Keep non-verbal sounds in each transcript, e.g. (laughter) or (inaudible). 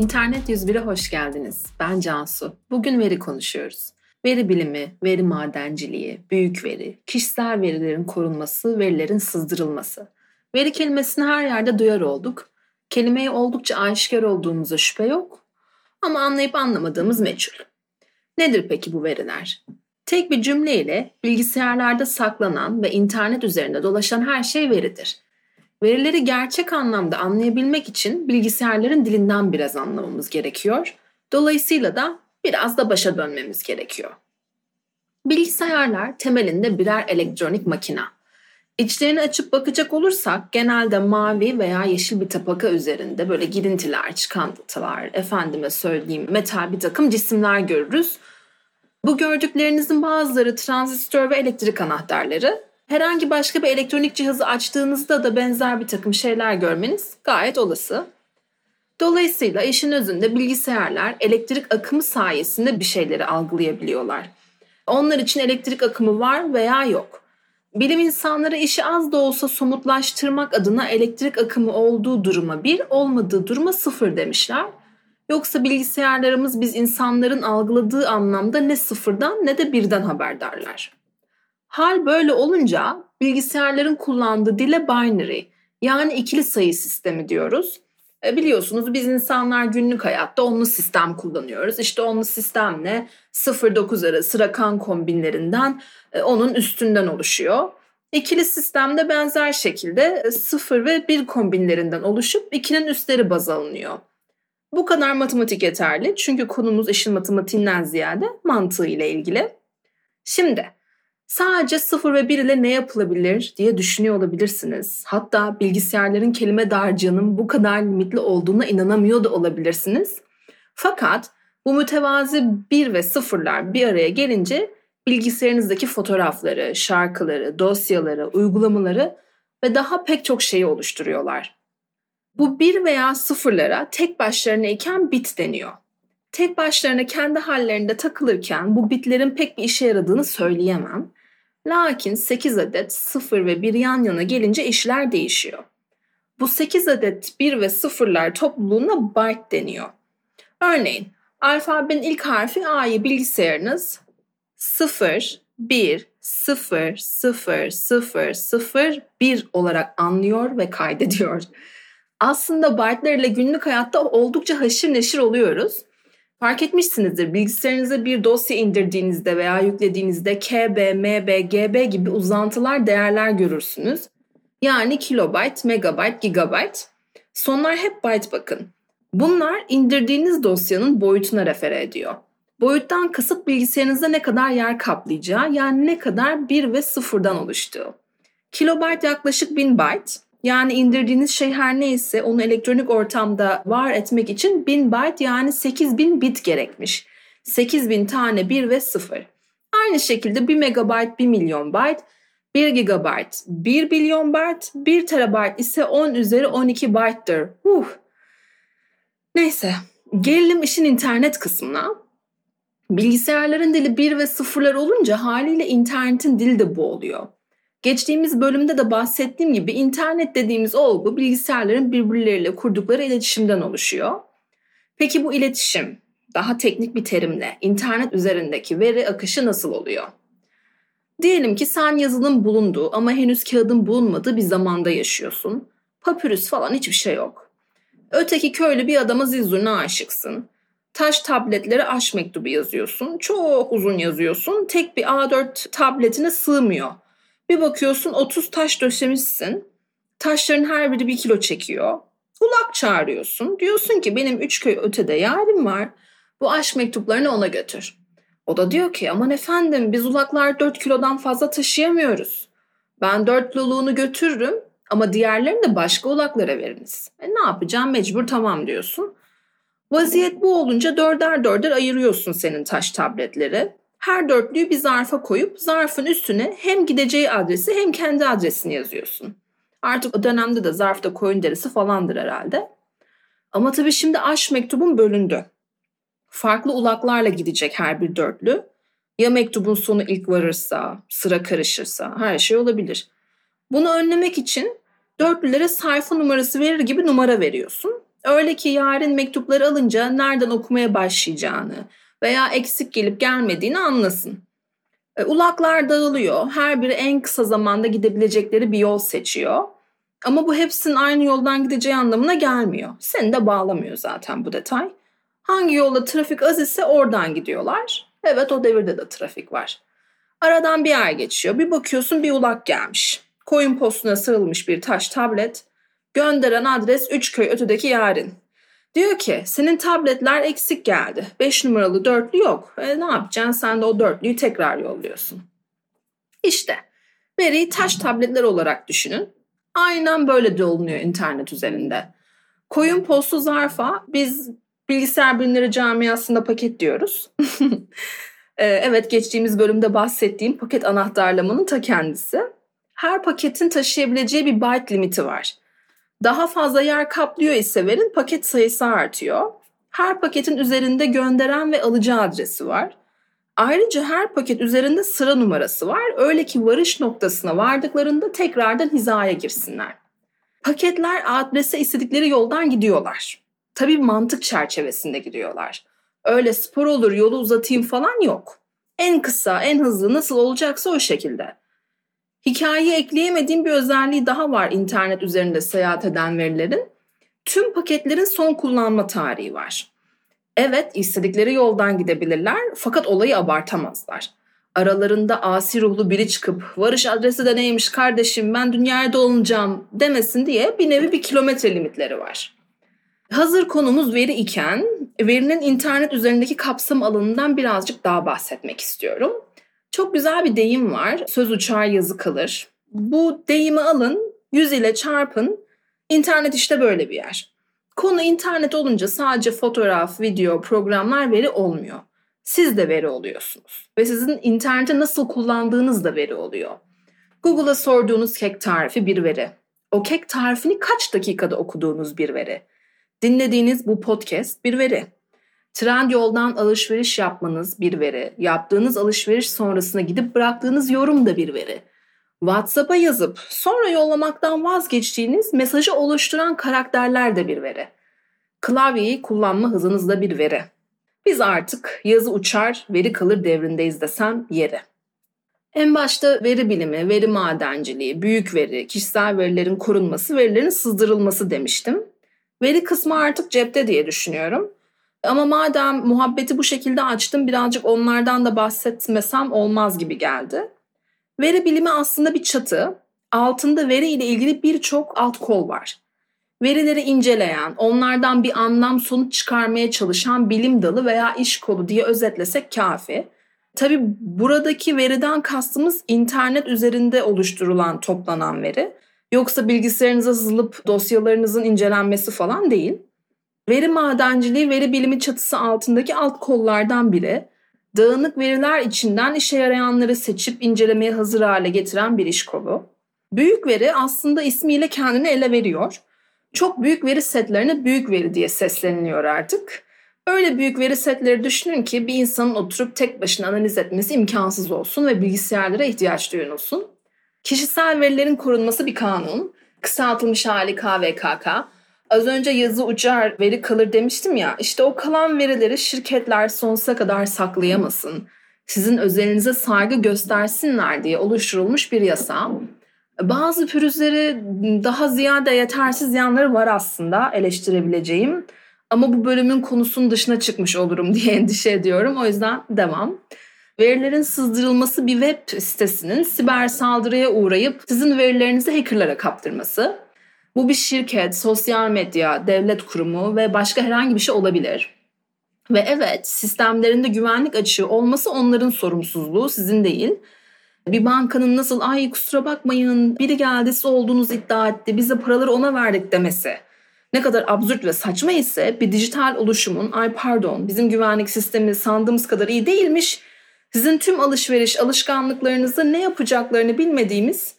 İnternet 101'e hoş geldiniz. Ben Cansu. Bugün veri konuşuyoruz. Veri bilimi, veri madenciliği, büyük veri, kişisel verilerin korunması, verilerin sızdırılması. Veri kelimesini her yerde duyar olduk. Kelimeyi oldukça aşikar olduğumuza şüphe yok. Ama anlayıp anlamadığımız meçhul. Nedir peki bu veriler? Tek bir cümleyle bilgisayarlarda saklanan ve internet üzerinde dolaşan her şey veridir. Verileri gerçek anlamda anlayabilmek için bilgisayarların dilinden biraz anlamamız gerekiyor. Dolayısıyla da biraz da başa dönmemiz gerekiyor. Bilgisayarlar temelinde birer elektronik makina. İçlerini açıp bakacak olursak genelde mavi veya yeşil bir tabaka üzerinde böyle girintiler, çıkantılar, efendime söyleyeyim metal bir takım cisimler görürüz. Bu gördüklerinizin bazıları transistör ve elektrik anahtarları. Herhangi başka bir elektronik cihazı açtığınızda da benzer bir takım şeyler görmeniz gayet olası. Dolayısıyla işin özünde bilgisayarlar elektrik akımı sayesinde bir şeyleri algılayabiliyorlar. Onlar için elektrik akımı var veya yok. Bilim insanları işi az da olsa somutlaştırmak adına elektrik akımı olduğu duruma bir, olmadığı duruma sıfır demişler. Yoksa bilgisayarlarımız biz insanların algıladığı anlamda ne sıfırdan ne de birden haberdarlar. Hal böyle olunca bilgisayarların kullandığı dile binary yani ikili sayı sistemi diyoruz. E biliyorsunuz biz insanlar günlük hayatta onlu sistem kullanıyoruz. İşte onlu sistem ne? 0-9 arası rakam kombinlerinden e, onun üstünden oluşuyor. İkili sistemde benzer şekilde 0 ve 1 kombinlerinden oluşup 2'nin üstleri baz alınıyor. Bu kadar matematik yeterli çünkü konumuz işin matematiğinden ziyade mantığı ile ilgili. Şimdi sadece 0 ve 1 ile ne yapılabilir diye düşünüyor olabilirsiniz. Hatta bilgisayarların kelime dağarcığının bu kadar limitli olduğuna inanamıyor da olabilirsiniz. Fakat bu mütevazi 1 ve 0'lar bir araya gelince bilgisayarınızdaki fotoğrafları, şarkıları, dosyaları, uygulamaları ve daha pek çok şeyi oluşturuyorlar. Bu bir veya sıfırlara tek başlarına iken bit deniyor. Tek başlarına kendi hallerinde takılırken bu bitlerin pek bir işe yaradığını söyleyemem. Lakin 8 adet 0 ve 1 yan yana gelince işler değişiyor. Bu 8 adet 1 ve 0'lar topluluğuna byte deniyor. Örneğin alfabenin ilk harfi A'yı bilgisayarınız 0, 1, 0, 0, 0, 0, 1 olarak anlıyor ve kaydediyor. Aslında byte'lar ile günlük hayatta oldukça haşır neşir oluyoruz. Fark etmişsinizdir bilgisayarınıza bir dosya indirdiğinizde veya yüklediğinizde KB, MB, GB gibi uzantılar değerler görürsünüz. Yani kilobyte, megabyte, gigabyte. Sonlar hep byte bakın. Bunlar indirdiğiniz dosyanın boyutuna refere ediyor. Boyuttan kasıt bilgisayarınızda ne kadar yer kaplayacağı yani ne kadar 1 ve 0'dan oluştuğu. Kilobyte yaklaşık 1000 byte, yani indirdiğiniz şey her neyse onu elektronik ortamda var etmek için 1000 byte yani 8000 bit gerekmiş. 8000 tane 1 ve 0. Aynı şekilde 1 megabyte 1 milyon byte, 1 gigabyte 1 bilyon byte, 1 terabyte ise 10 üzeri 12 byte'dır. Uh. Neyse, gelelim işin internet kısmına. Bilgisayarların dili 1 ve 0'lar olunca haliyle internetin dili de bu oluyor. Geçtiğimiz bölümde de bahsettiğim gibi internet dediğimiz olgu bilgisayarların birbirleriyle kurdukları iletişimden oluşuyor. Peki bu iletişim daha teknik bir terimle internet üzerindeki veri akışı nasıl oluyor? Diyelim ki sen yazılım bulunduğu ama henüz kağıdın bulunmadığı bir zamanda yaşıyorsun. Papyrus falan hiçbir şey yok. Öteki köylü bir adama zizuruna aşıksın. Taş tabletlere aşk mektubu yazıyorsun. Çok uzun yazıyorsun. Tek bir A4 tabletine sığmıyor. Bir bakıyorsun 30 taş döşemişsin. Taşların her biri bir kilo çekiyor. Ulak çağırıyorsun. Diyorsun ki benim üç köy ötede yarim var. Bu aşk mektuplarını ona götür. O da diyor ki aman efendim biz ulaklar 4 kilodan fazla taşıyamıyoruz. Ben dört luluğunu götürürüm ama diğerlerini de başka ulaklara veriniz. E ne yapacağım mecbur tamam diyorsun. Vaziyet bu olunca dörder dörder ayırıyorsun senin taş tabletleri. Her dörtlüyü bir zarfa koyup zarfın üstüne hem gideceği adresi hem kendi adresini yazıyorsun. Artık o dönemde de zarfta koyun derisi falandır herhalde. Ama tabii şimdi aş mektubun bölündü. Farklı ulaklarla gidecek her bir dörtlü. Ya mektubun sonu ilk varırsa, sıra karışırsa her şey olabilir. Bunu önlemek için dörtlülere sayfa numarası verir gibi numara veriyorsun. Öyle ki yarın mektupları alınca nereden okumaya başlayacağını veya eksik gelip gelmediğini anlasın. E, ulaklar dağılıyor. Her biri en kısa zamanda gidebilecekleri bir yol seçiyor. Ama bu hepsinin aynı yoldan gideceği anlamına gelmiyor. Seni de bağlamıyor zaten bu detay. Hangi yolda trafik az ise oradan gidiyorlar. Evet o devirde de trafik var. Aradan bir ay geçiyor. Bir bakıyorsun bir ulak gelmiş. Koyun postuna sarılmış bir taş tablet. Gönderen adres üç köy ötedeki yarın. Diyor ki senin tabletler eksik geldi. 5 numaralı dörtlü yok. E, ne yapacaksın sen de o dörtlüyü tekrar yolluyorsun. İşte veriyi taş tabletler olarak düşünün. Aynen böyle dolunuyor internet üzerinde. Koyun postu zarfa biz bilgisayar bilimleri camiasında paket diyoruz. (laughs) E, evet geçtiğimiz bölümde bahsettiğim paket anahtarlamanın ta kendisi. Her paketin taşıyabileceği bir byte limiti var. Daha fazla yer kaplıyor ise verin paket sayısı artıyor. Her paketin üzerinde gönderen ve alıcı adresi var. Ayrıca her paket üzerinde sıra numarası var. Öyle ki varış noktasına vardıklarında tekrardan hizaya girsinler. Paketler adrese istedikleri yoldan gidiyorlar. Tabii mantık çerçevesinde gidiyorlar. Öyle spor olur yolu uzatayım falan yok. En kısa, en hızlı nasıl olacaksa o şekilde. Hikayeyi ekleyemediğim bir özelliği daha var internet üzerinde seyahat eden verilerin. Tüm paketlerin son kullanma tarihi var. Evet istedikleri yoldan gidebilirler fakat olayı abartamazlar. Aralarında asi ruhlu biri çıkıp varış adresi de neymiş kardeşim ben dünyaya olunacağım demesin diye bir nevi bir kilometre limitleri var. Hazır konumuz veri iken verinin internet üzerindeki kapsam alanından birazcık daha bahsetmek istiyorum. Çok güzel bir deyim var. Söz uçar yazı kalır. Bu deyimi alın, yüz ile çarpın. İnternet işte böyle bir yer. Konu internet olunca sadece fotoğraf, video, programlar veri olmuyor. Siz de veri oluyorsunuz. Ve sizin interneti nasıl kullandığınız da veri oluyor. Google'a sorduğunuz kek tarifi bir veri. O kek tarifini kaç dakikada okuduğunuz bir veri. Dinlediğiniz bu podcast bir veri. Trendyol'dan alışveriş yapmanız bir veri. Yaptığınız alışveriş sonrasına gidip bıraktığınız yorum da bir veri. WhatsApp'a yazıp sonra yollamaktan vazgeçtiğiniz mesajı oluşturan karakterler de bir veri. Klavyeyi kullanma hızınız da bir veri. Biz artık yazı uçar, veri kalır devrindeyiz desem yeri. En başta veri bilimi, veri madenciliği, büyük veri, kişisel verilerin korunması, verilerin sızdırılması demiştim. Veri kısmı artık cepte diye düşünüyorum. Ama madem muhabbeti bu şekilde açtım birazcık onlardan da bahsetmesem olmaz gibi geldi. Veri bilimi aslında bir çatı. Altında veri ile ilgili birçok alt kol var. Verileri inceleyen, onlardan bir anlam sonuç çıkarmaya çalışan bilim dalı veya iş kolu diye özetlesek kafi. Tabi buradaki veriden kastımız internet üzerinde oluşturulan toplanan veri. Yoksa bilgisayarınıza sızılıp dosyalarınızın incelenmesi falan değil. Veri madenciliği veri bilimi çatısı altındaki alt kollardan biri. Dağınık veriler içinden işe yarayanları seçip incelemeye hazır hale getiren bir iş kolu. Büyük veri aslında ismiyle kendini ele veriyor. Çok büyük veri setlerine büyük veri diye sesleniliyor artık. Öyle büyük veri setleri düşünün ki bir insanın oturup tek başına analiz etmesi imkansız olsun ve bilgisayarlara ihtiyaç duyulsun. Kişisel verilerin korunması bir kanun. Kısaltılmış hali KVKK Az önce yazı uçar, veri kalır demiştim ya. İşte o kalan verileri şirketler sonsuza kadar saklayamasın. Sizin özelinize saygı göstersinler diye oluşturulmuş bir yasa. Bazı pürüzleri daha ziyade yetersiz yanları var aslında eleştirebileceğim. Ama bu bölümün konusunun dışına çıkmış olurum (laughs) diye endişe ediyorum. O yüzden devam. Verilerin sızdırılması bir web sitesinin siber saldırıya uğrayıp sizin verilerinizi hackerlara kaptırması. Bu bir şirket, sosyal medya, devlet kurumu ve başka herhangi bir şey olabilir. Ve evet sistemlerinde güvenlik açığı olması onların sorumsuzluğu sizin değil. Bir bankanın nasıl ay kusura bakmayın biri geldi siz olduğunuz iddia etti biz de paraları ona verdik demesi ne kadar absürt ve saçma ise bir dijital oluşumun ay pardon bizim güvenlik sistemi sandığımız kadar iyi değilmiş sizin tüm alışveriş alışkanlıklarınızı ne yapacaklarını bilmediğimiz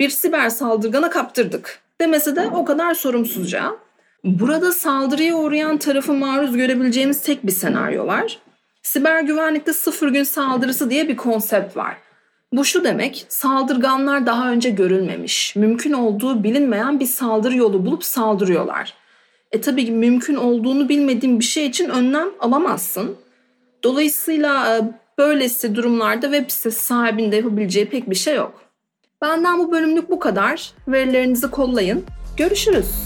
bir siber saldırgana kaptırdık demesi de o kadar sorumsuzca. Burada saldırıya uğrayan tarafı maruz görebileceğimiz tek bir senaryo var. Siber güvenlikte sıfır gün saldırısı diye bir konsept var. Bu şu demek, saldırganlar daha önce görülmemiş, mümkün olduğu bilinmeyen bir saldırı yolu bulup saldırıyorlar. E tabii ki mümkün olduğunu bilmediğin bir şey için önlem alamazsın. Dolayısıyla e, böylesi durumlarda web sitesi sahibinde yapabileceği pek bir şey yok. Benden bu bölümlük bu kadar. Verilerinizi kollayın. Görüşürüz.